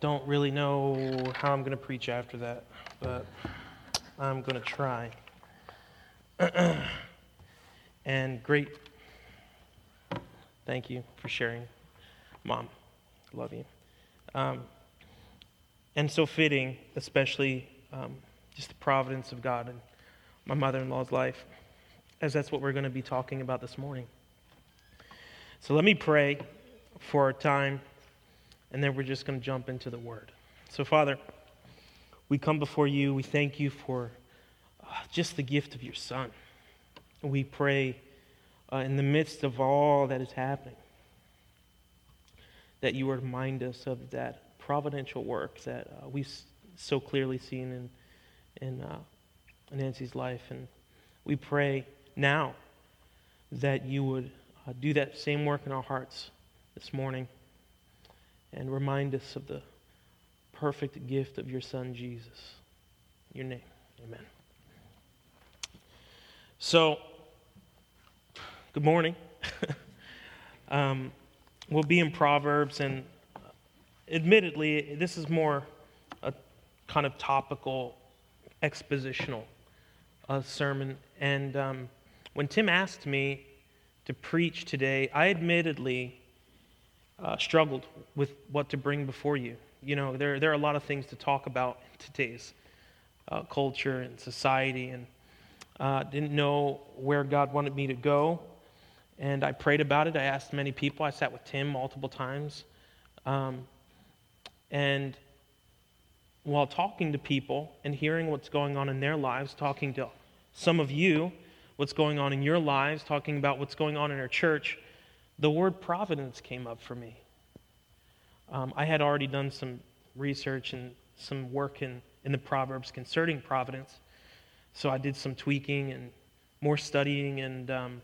don't really know how I'm going to preach after that, but I'm going to try. and great. Thank you for sharing, Mom. Love you. Um, and so fitting, especially um, just the providence of God and my mother in law's life, as that's what we're going to be talking about this morning. So let me pray for our time, and then we're just going to jump into the Word. So, Father, we come before you. We thank you for uh, just the gift of your Son. We pray uh, in the midst of all that is happening that you remind us of that providential work that uh, we've so clearly seen in, in uh, Nancy's life. And we pray now that you would uh, do that same work in our hearts this morning and remind us of the perfect gift of your Son, Jesus. In your name, amen. So, good morning. um, we'll be in Proverbs, and admittedly, this is more a kind of topical, expositional uh, sermon. And um, when Tim asked me to preach today, I admittedly uh, struggled with what to bring before you. You know, there, there are a lot of things to talk about in today's uh, culture and society, and uh, didn't know where God wanted me to go. And I prayed about it. I asked many people. I sat with Tim multiple times. Um, and while talking to people and hearing what's going on in their lives, talking to some of you, what's going on in your lives, talking about what's going on in our church, the word providence came up for me. Um, I had already done some research and some work in, in the Proverbs concerning providence. So I did some tweaking and more studying, and um,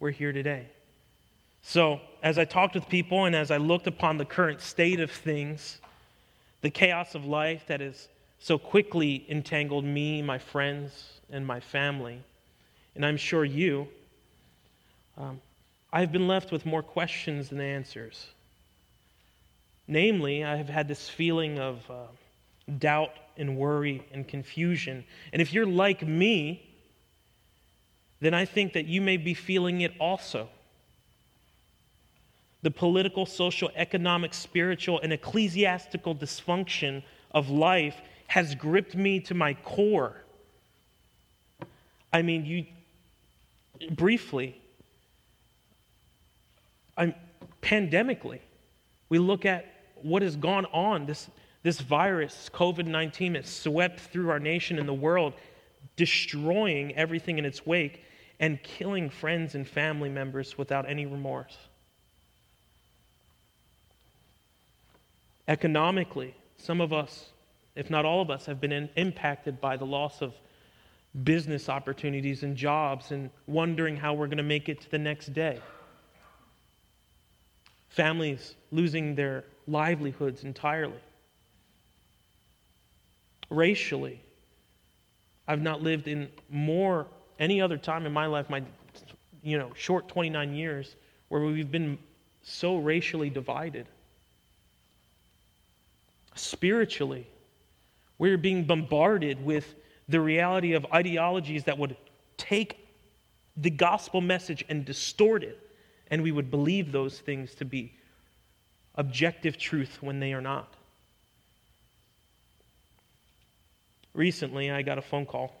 we're here today. So, as I talked with people and as I looked upon the current state of things, the chaos of life that has so quickly entangled me, my friends, and my family, and I'm sure you, um, I've been left with more questions than answers. Namely, I have had this feeling of uh, doubt and worry and confusion. And if you're like me, then I think that you may be feeling it also. The political, social, economic, spiritual, and ecclesiastical dysfunction of life has gripped me to my core. I mean, you briefly, I'm pandemically, we look at what has gone on. This, this virus, COVID 19, has swept through our nation and the world, destroying everything in its wake and killing friends and family members without any remorse. Economically, some of us, if not all of us, have been in, impacted by the loss of business opportunities and jobs and wondering how we're going to make it to the next day. Families losing their livelihoods entirely. Racially, I've not lived in more any other time in my life, my you know, short 29 years, where we've been so racially divided. Spiritually, we're being bombarded with the reality of ideologies that would take the gospel message and distort it, and we would believe those things to be objective truth when they are not. Recently, I got a phone call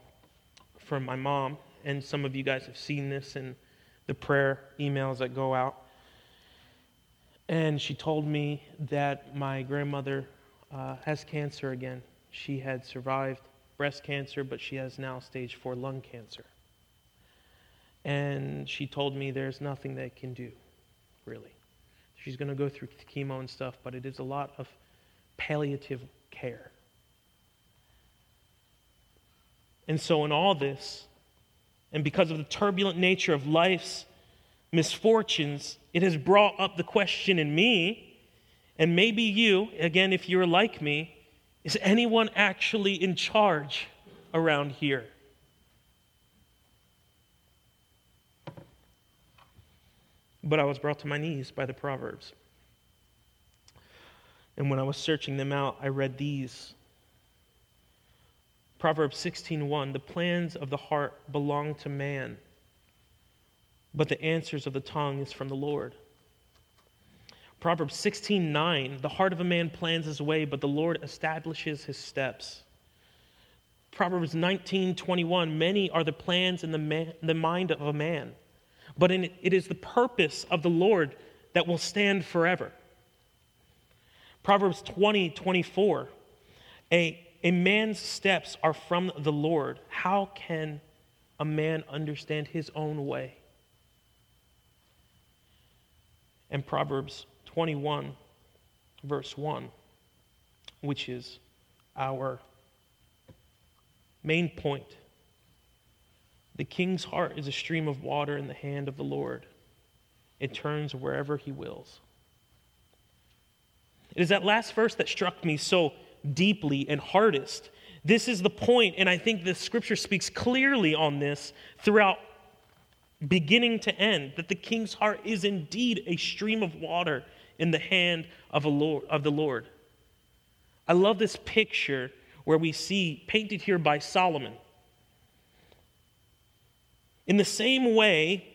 from my mom and some of you guys have seen this in the prayer emails that go out. And she told me that my grandmother uh, has cancer again. She had survived breast cancer, but she has now stage four lung cancer. And she told me there's nothing they can do, really. She's going to go through chemo and stuff, but it is a lot of palliative care. And so, in all this, and because of the turbulent nature of life's misfortunes, it has brought up the question in me, and maybe you, again, if you're like me, is anyone actually in charge around here? But I was brought to my knees by the Proverbs. And when I was searching them out, I read these. Proverbs 16:1 The plans of the heart belong to man, but the answers of the tongue is from the Lord. Proverbs 16:9 The heart of a man plans his way, but the Lord establishes his steps. Proverbs 19:21 Many are the plans in the, man, the mind of a man, but in, it is the purpose of the Lord that will stand forever. Proverbs 20, 24. A, a man's steps are from the Lord. How can a man understand his own way? And Proverbs 21, verse 1, which is our main point. The king's heart is a stream of water in the hand of the Lord, it turns wherever he wills. It is that last verse that struck me so deeply and hardest. This is the point, and I think the scripture speaks clearly on this throughout beginning to end that the king's heart is indeed a stream of water in the hand of, Lord, of the Lord. I love this picture where we see painted here by Solomon. In the same way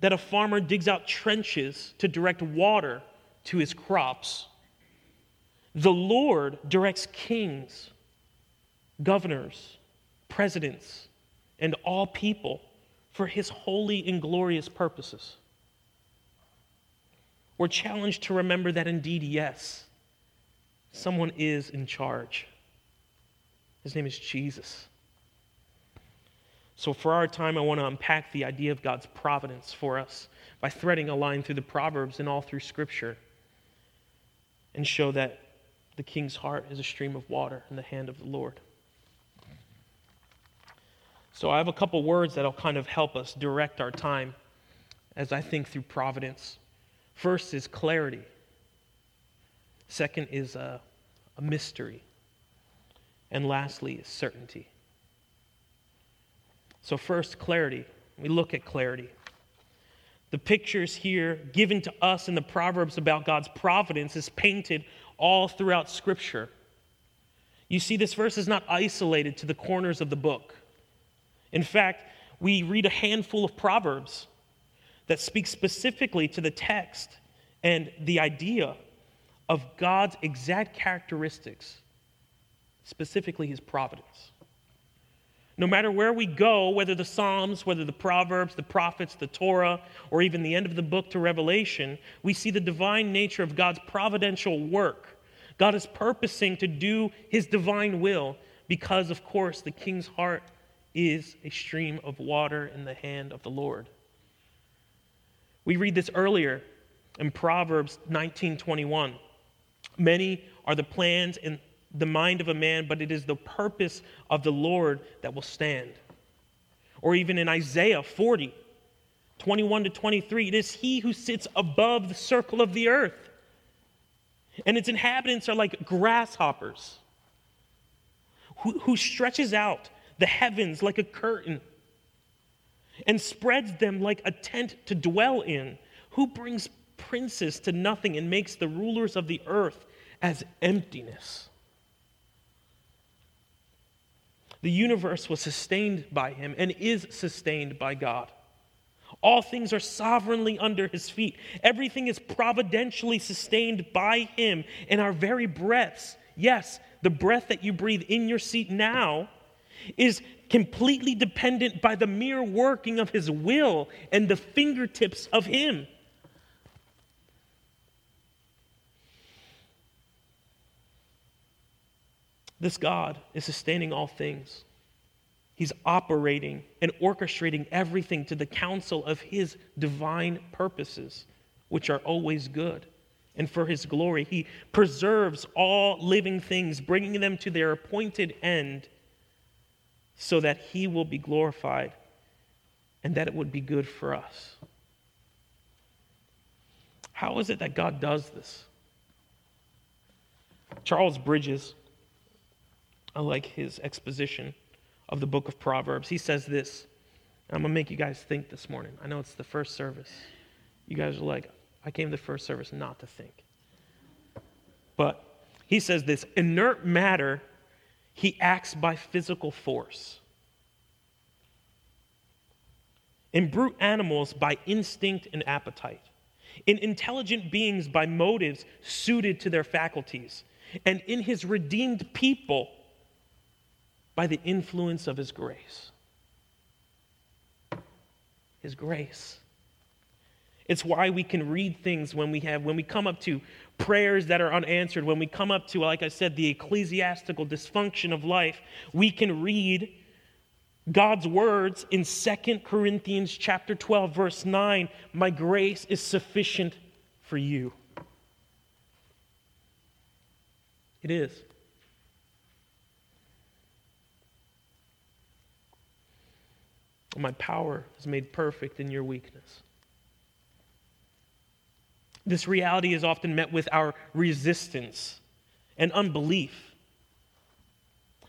that a farmer digs out trenches to direct water to his crops, the Lord directs kings, governors, presidents, and all people for his holy and glorious purposes. We're challenged to remember that indeed, yes, someone is in charge. His name is Jesus. So, for our time, I want to unpack the idea of God's providence for us by threading a line through the Proverbs and all through Scripture and show that the king's heart is a stream of water in the hand of the Lord. So I have a couple words that'll kind of help us direct our time as I think through providence. First is clarity, second is a, a mystery, and lastly is certainty. So, first, clarity. We look at clarity. The pictures here given to us in the Proverbs about God's providence is painted all throughout Scripture. You see, this verse is not isolated to the corners of the book. In fact, we read a handful of Proverbs that speak specifically to the text and the idea of God's exact characteristics, specifically his providence. No matter where we go, whether the Psalms, whether the Proverbs, the prophets, the Torah, or even the end of the book to Revelation, we see the divine nature of God's providential work. God is purposing to do his divine will because, of course, the king's heart is a stream of water in the hand of the Lord. We read this earlier in Proverbs 19:21. Many are the plans in the mind of a man, but it is the purpose of the Lord that will stand. Or even in Isaiah 40, 21 to 23, it is he who sits above the circle of the earth, and its inhabitants are like grasshoppers, who, who stretches out the heavens like a curtain and spreads them like a tent to dwell in, who brings princes to nothing and makes the rulers of the earth as emptiness. The universe was sustained by him and is sustained by God. All things are sovereignly under his feet. Everything is providentially sustained by him. And our very breaths, yes, the breath that you breathe in your seat now, is completely dependent by the mere working of his will and the fingertips of him. This God is sustaining all things. He's operating and orchestrating everything to the counsel of His divine purposes, which are always good. And for His glory, He preserves all living things, bringing them to their appointed end so that He will be glorified and that it would be good for us. How is it that God does this? Charles Bridges I like his exposition of the book of Proverbs. He says this. I'm going to make you guys think this morning. I know it's the first service. You guys are like, I came to the first service not to think. But He says this inert matter, he acts by physical force. In brute animals, by instinct and appetite. In intelligent beings, by motives suited to their faculties. And in his redeemed people, by the influence of his grace. His grace. It's why we can read things when we have when we come up to prayers that are unanswered, when we come up to like I said the ecclesiastical dysfunction of life, we can read God's words in 2 Corinthians chapter 12 verse 9, my grace is sufficient for you. It is. Oh, my power is made perfect in your weakness. This reality is often met with our resistance and unbelief.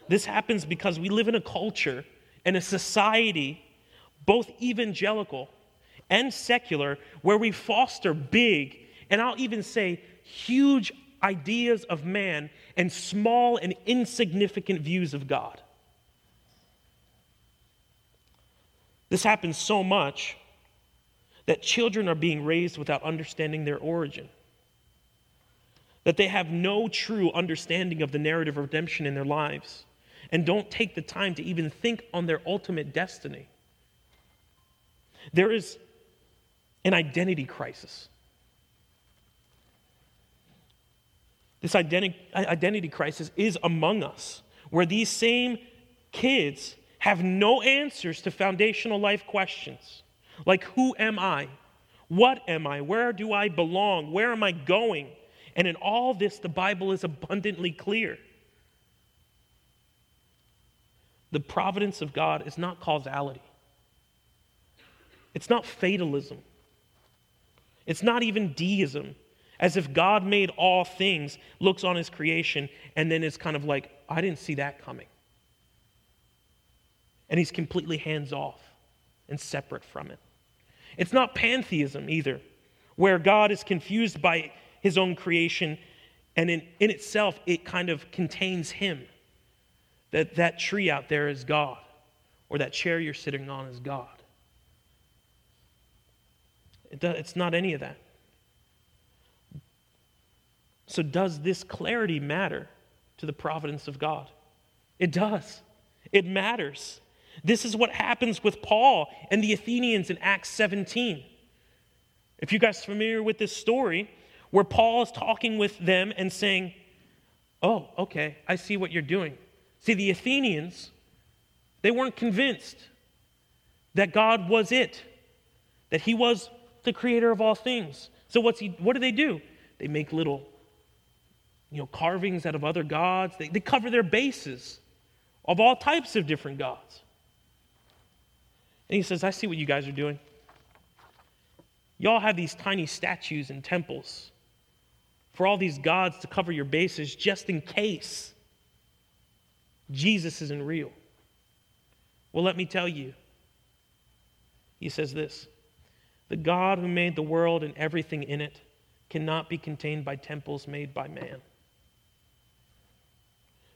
This happens because we live in a culture and a society, both evangelical and secular, where we foster big, and I'll even say huge ideas of man and small and insignificant views of God. This happens so much that children are being raised without understanding their origin, that they have no true understanding of the narrative of redemption in their lives, and don't take the time to even think on their ultimate destiny. There is an identity crisis. This identity, identity crisis is among us, where these same kids have no answers to foundational life questions. Like, who am I? What am I? Where do I belong? Where am I going? And in all this, the Bible is abundantly clear. The providence of God is not causality, it's not fatalism, it's not even deism, as if God made all things, looks on his creation, and then is kind of like, I didn't see that coming. And he's completely hands off and separate from it. It's not pantheism either, where God is confused by his own creation and in, in itself it kind of contains him. That that tree out there is God, or that chair you're sitting on is God. It does, it's not any of that. So, does this clarity matter to the providence of God? It does. It matters. This is what happens with Paul and the Athenians in Acts 17. If you guys are familiar with this story, where Paul is talking with them and saying, Oh, okay, I see what you're doing. See, the Athenians, they weren't convinced that God was it, that He was the creator of all things. So what's he, what do they do? They make little you know, carvings out of other gods. They, they cover their bases of all types of different gods. And he says, I see what you guys are doing. Y'all have these tiny statues and temples for all these gods to cover your bases just in case Jesus isn't real. Well, let me tell you. He says this The God who made the world and everything in it cannot be contained by temples made by man.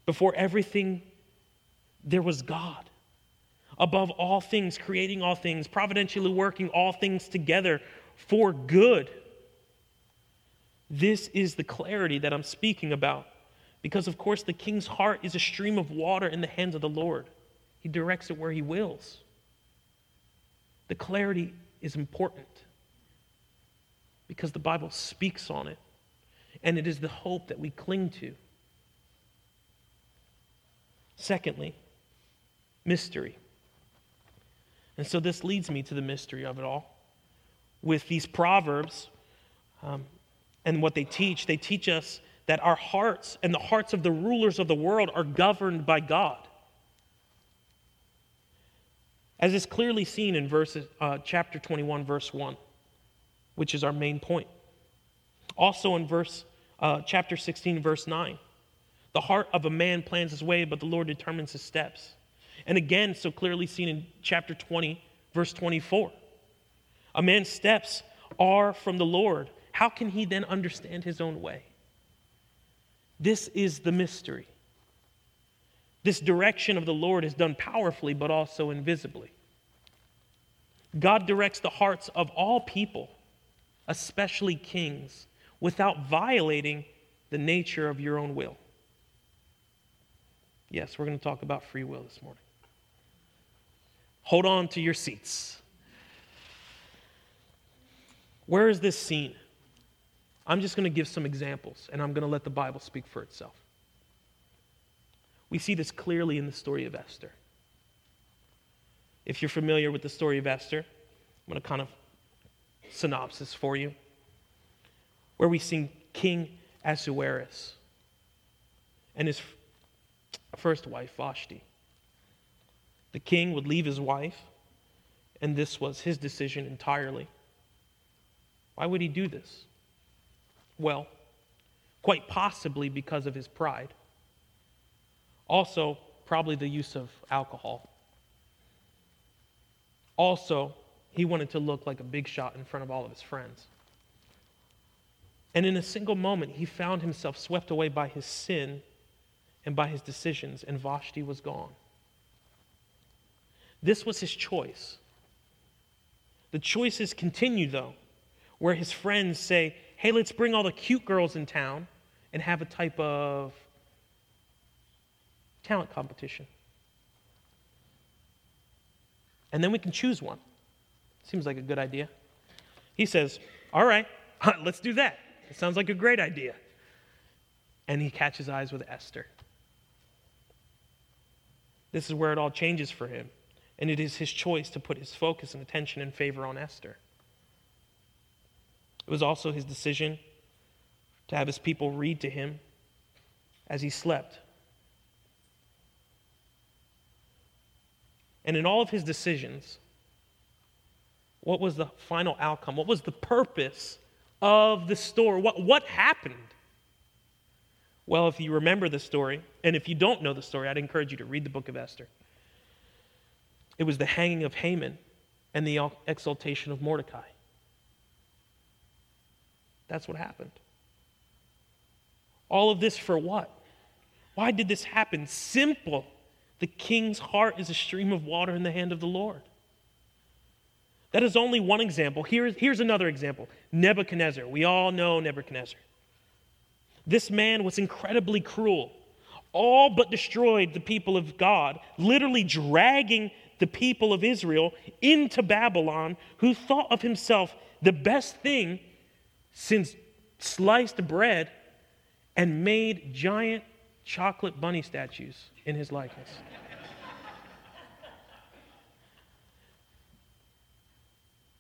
Before everything, there was God above all things, creating all things, providentially working all things together for good. This is the clarity that I'm speaking about. Because, of course, the king's heart is a stream of water in the hands of the Lord, he directs it where he wills. The clarity is important because the Bible speaks on it, and it is the hope that we cling to. Secondly, mystery. And so this leads me to the mystery of it all. With these proverbs um, and what they teach, they teach us that our hearts and the hearts of the rulers of the world are governed by God. As is clearly seen in verses, uh, chapter 21, verse 1, which is our main point. Also in verse, uh, chapter 16, verse 9. The heart of a man plans his way, but the Lord determines his steps. And again, so clearly seen in chapter 20, verse 24. A man's steps are from the Lord. How can he then understand his own way? This is the mystery. This direction of the Lord is done powerfully, but also invisibly. God directs the hearts of all people, especially kings, without violating the nature of your own will. Yes, we're going to talk about free will this morning. Hold on to your seats. Where is this seen? I'm just going to give some examples, and I'm going to let the Bible speak for itself. We see this clearly in the story of Esther. If you're familiar with the story of Esther, I'm going to kind of synopsis for you, where we see King Ahasuerus and his first wife, Vashti. The king would leave his wife, and this was his decision entirely. Why would he do this? Well, quite possibly because of his pride. Also, probably the use of alcohol. Also, he wanted to look like a big shot in front of all of his friends. And in a single moment, he found himself swept away by his sin and by his decisions, and Vashti was gone. This was his choice. The choices continue, though, where his friends say, hey, let's bring all the cute girls in town and have a type of talent competition. And then we can choose one. Seems like a good idea. He says, All right, let's do that. It sounds like a great idea. And he catches eyes with Esther. This is where it all changes for him. And it is his choice to put his focus and attention and favor on Esther. It was also his decision to have his people read to him as he slept. And in all of his decisions, what was the final outcome? What was the purpose of the story? What, what happened? Well, if you remember the story, and if you don't know the story, I'd encourage you to read the book of Esther. It was the hanging of Haman and the exaltation of Mordecai. That's what happened. All of this for what? Why did this happen? Simple. The king's heart is a stream of water in the hand of the Lord. That is only one example. Here's, here's another example Nebuchadnezzar. We all know Nebuchadnezzar. This man was incredibly cruel, all but destroyed the people of God, literally dragging the people of Israel into Babylon, who thought of himself the best thing since sliced bread and made giant chocolate bunny statues in his likeness.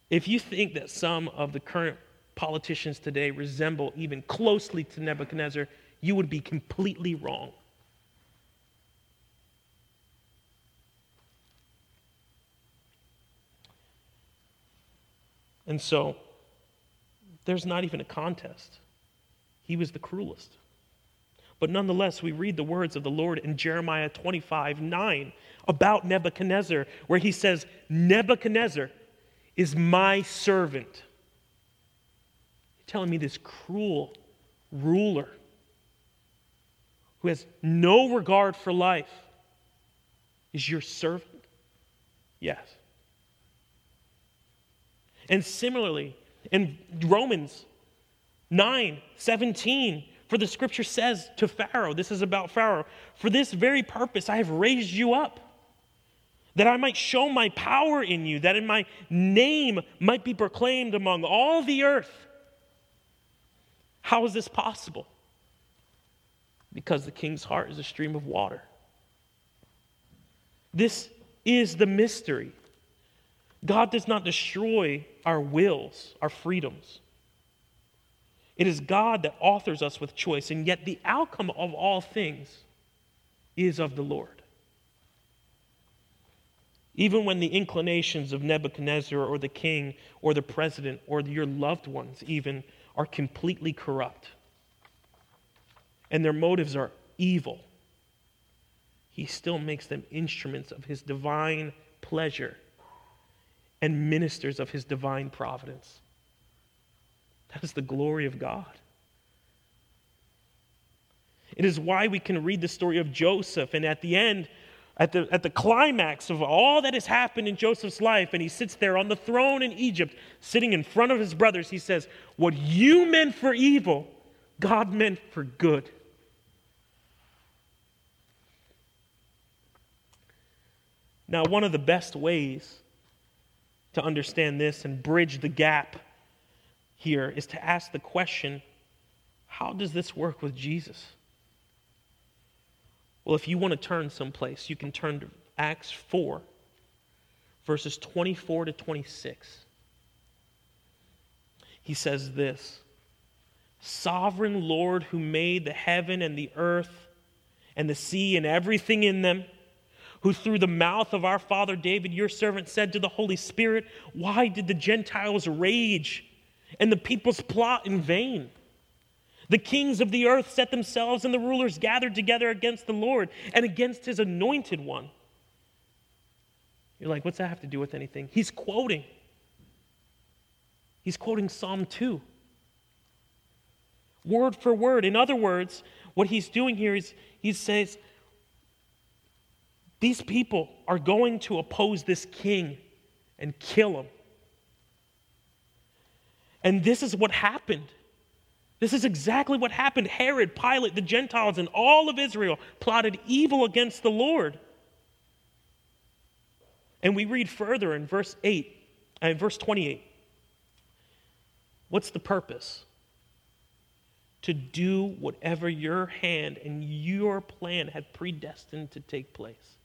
if you think that some of the current politicians today resemble even closely to Nebuchadnezzar, you would be completely wrong. And so, there's not even a contest. He was the cruelest. But nonetheless, we read the words of the Lord in Jeremiah 25 9 about Nebuchadnezzar, where he says, Nebuchadnezzar is my servant. You're telling me this cruel ruler who has no regard for life is your servant? Yes. And similarly, in Romans 9 17, for the scripture says to Pharaoh, this is about Pharaoh, for this very purpose I have raised you up, that I might show my power in you, that in my name might be proclaimed among all the earth. How is this possible? Because the king's heart is a stream of water. This is the mystery. God does not destroy our wills, our freedoms. It is God that authors us with choice, and yet the outcome of all things is of the Lord. Even when the inclinations of Nebuchadnezzar or the king or the president or your loved ones, even, are completely corrupt and their motives are evil, he still makes them instruments of his divine pleasure and ministers of his divine providence. That is the glory of God. It is why we can read the story of Joseph, and at the end, at the, at the climax of all that has happened in Joseph's life, and he sits there on the throne in Egypt, sitting in front of his brothers, he says, What you meant for evil, God meant for good. Now, one of the best ways to understand this and bridge the gap here is to ask the question how does this work with Jesus? Well, if you want to turn someplace, you can turn to Acts 4, verses 24 to 26. He says this Sovereign Lord, who made the heaven and the earth and the sea and everything in them, who through the mouth of our father David, your servant, said to the Holy Spirit, Why did the Gentiles rage and the peoples plot in vain? The kings of the earth set themselves, and the rulers gathered together against the Lord and against his anointed one. You're like, what's that have to do with anything? He's quoting. He's quoting Psalm 2. Word for word. In other words, what he's doing here is he says, These people are going to oppose this king and kill him. And this is what happened. This is exactly what happened. Herod, Pilate, the Gentiles, and all of Israel plotted evil against the Lord. And we read further in verse 8, and uh, verse 28. What's the purpose? To do whatever your hand and your plan had predestined to take place.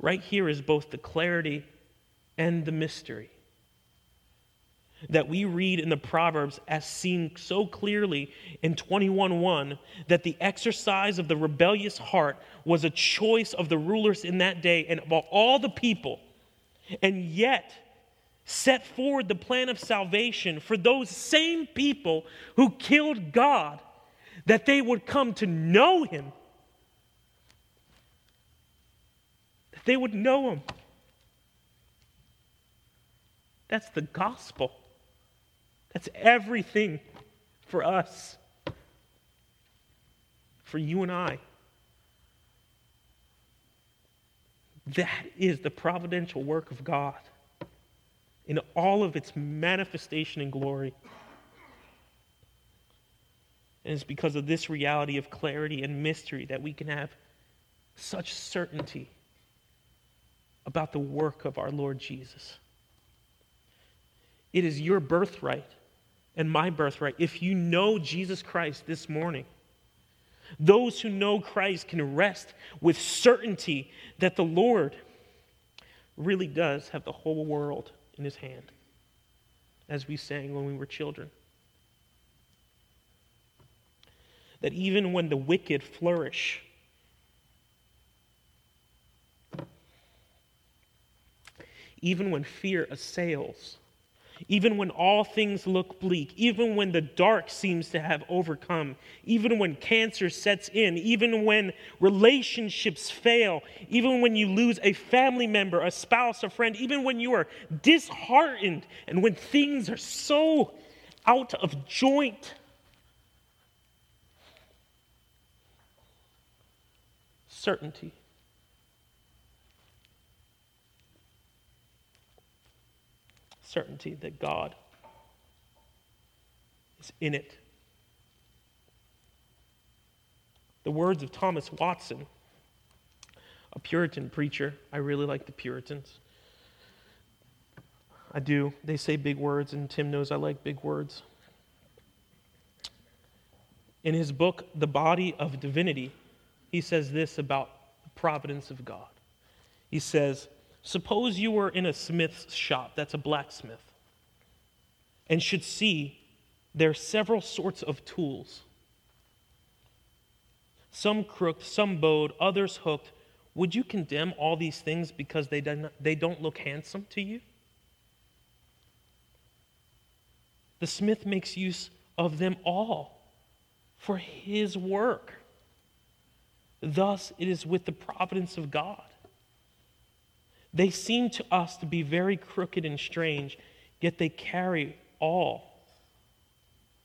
Right here is both the clarity and the mystery that we read in the Proverbs as seen so clearly in 21:1 that the exercise of the rebellious heart was a choice of the rulers in that day and of all the people. And yet set forward the plan of salvation for those same people who killed God that they would come to know him. They would know him. That's the gospel. That's everything for us, for you and I. That is the providential work of God in all of its manifestation and glory. And it's because of this reality of clarity and mystery that we can have such certainty about the work of our Lord Jesus. It is your birthright and my birthright. If you know Jesus Christ this morning, those who know Christ can rest with certainty that the Lord really does have the whole world in his hand, as we sang when we were children. That even when the wicked flourish, even when fear assails, even when all things look bleak, even when the dark seems to have overcome, even when cancer sets in, even when relationships fail, even when you lose a family member, a spouse, a friend, even when you are disheartened and when things are so out of joint. Certainty. Certainty that God is in it. The words of Thomas Watson, a Puritan preacher. I really like the Puritans. I do. They say big words, and Tim knows I like big words. In his book, The Body of Divinity, he says this about the providence of God. He says, Suppose you were in a smith's shop, that's a blacksmith, and should see there are several sorts of tools. Some crooked, some bowed, others hooked. Would you condemn all these things because they don't, they don't look handsome to you? The smith makes use of them all for his work. Thus, it is with the providence of God. They seem to us to be very crooked and strange, yet they carry all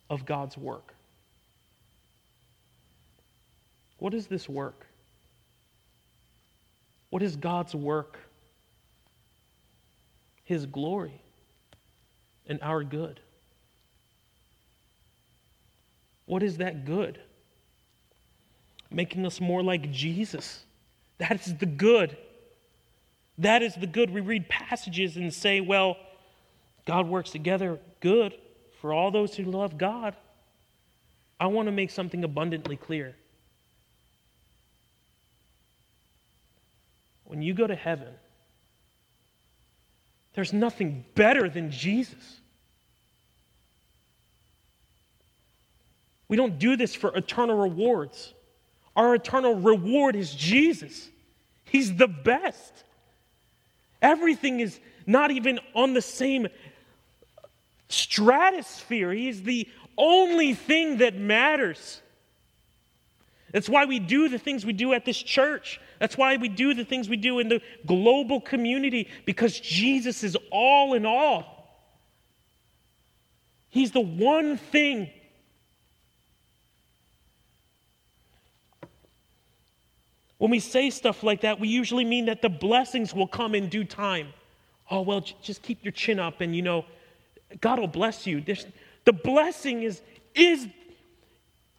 of God's work. What is this work? What is God's work? His glory and our good. What is that good? Making us more like Jesus. That is the good. That is the good. We read passages and say, well, God works together good for all those who love God. I want to make something abundantly clear. When you go to heaven, there's nothing better than Jesus. We don't do this for eternal rewards. Our eternal reward is Jesus. He's the best. Everything is not even on the same stratosphere. He's the only thing that matters. That's why we do the things we do at this church. That's why we do the things we do in the global community, because Jesus is all in all. He's the one thing. When we say stuff like that, we usually mean that the blessings will come in due time. Oh, well, just keep your chin up and, you know, God will bless you. There's, the blessing is, is,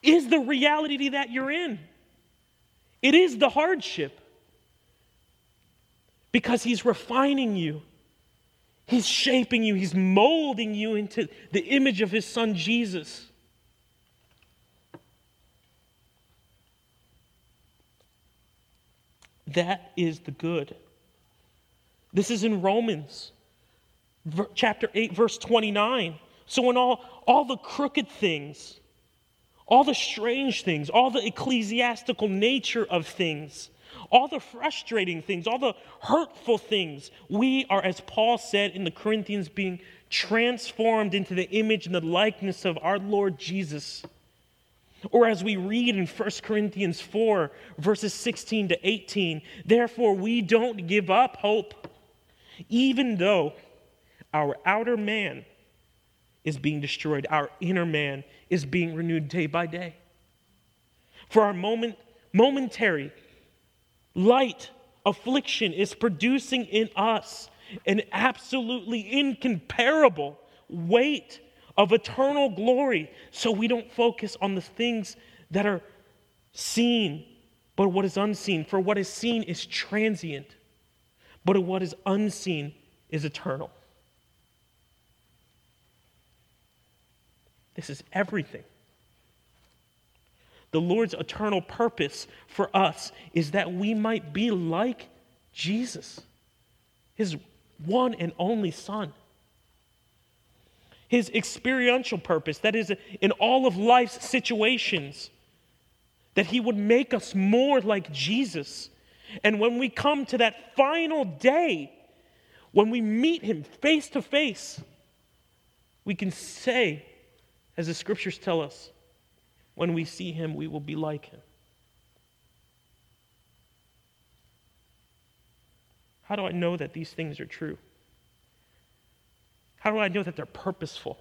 is the reality that you're in. It is the hardship because He's refining you. He's shaping you, He's molding you into the image of His Son Jesus. That is the good. This is in Romans chapter 8, verse 29. So, in all, all the crooked things, all the strange things, all the ecclesiastical nature of things, all the frustrating things, all the hurtful things, we are, as Paul said in the Corinthians, being transformed into the image and the likeness of our Lord Jesus. Or as we read in 1 Corinthians 4, verses 16 to 18, therefore we don't give up hope, even though our outer man is being destroyed, our inner man is being renewed day by day. For our moment, momentary light affliction is producing in us an absolutely incomparable weight of eternal glory. So we don't focus on the things that are seen, but what is unseen. For what is seen is transient, but what is unseen is eternal. This is everything. The Lord's eternal purpose for us is that we might be like Jesus, his one and only Son. His experiential purpose, that is, in all of life's situations, that he would make us more like Jesus. And when we come to that final day, when we meet him face to face, we can say, as the scriptures tell us, when we see him, we will be like him. How do I know that these things are true? How do I know that they're purposeful?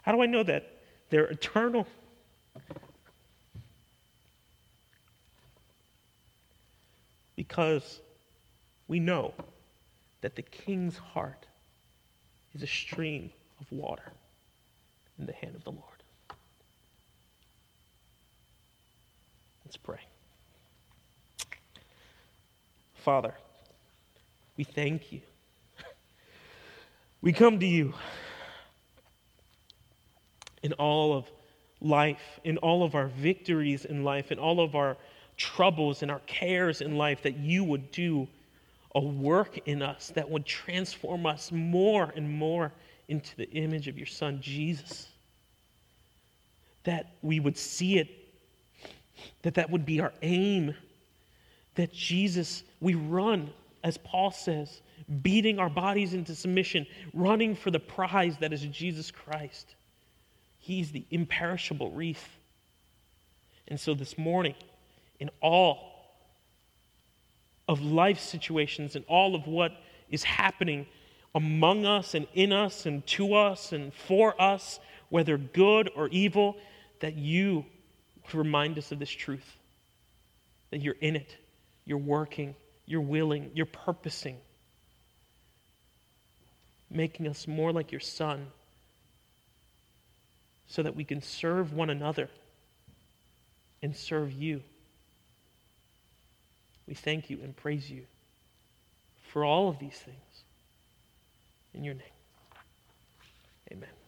How do I know that they're eternal? Because we know that the king's heart is a stream of water in the hand of the Lord. Let's pray. Father, we thank you. We come to you in all of life, in all of our victories in life, in all of our troubles and our cares in life, that you would do a work in us that would transform us more and more into the image of your Son, Jesus. That we would see it, that that would be our aim, that Jesus, we run, as Paul says, beating our bodies into submission, running for the prize that is Jesus Christ. He's the imperishable wreath. And so this morning, in all of life situations and all of what is happening among us and in us and to us and for us, whether good or evil, that you remind us of this truth that you're in it, you're working, you're willing, you're purposing, making us more like your Son so that we can serve one another and serve you. We thank you and praise you for all of these things. In your name, amen.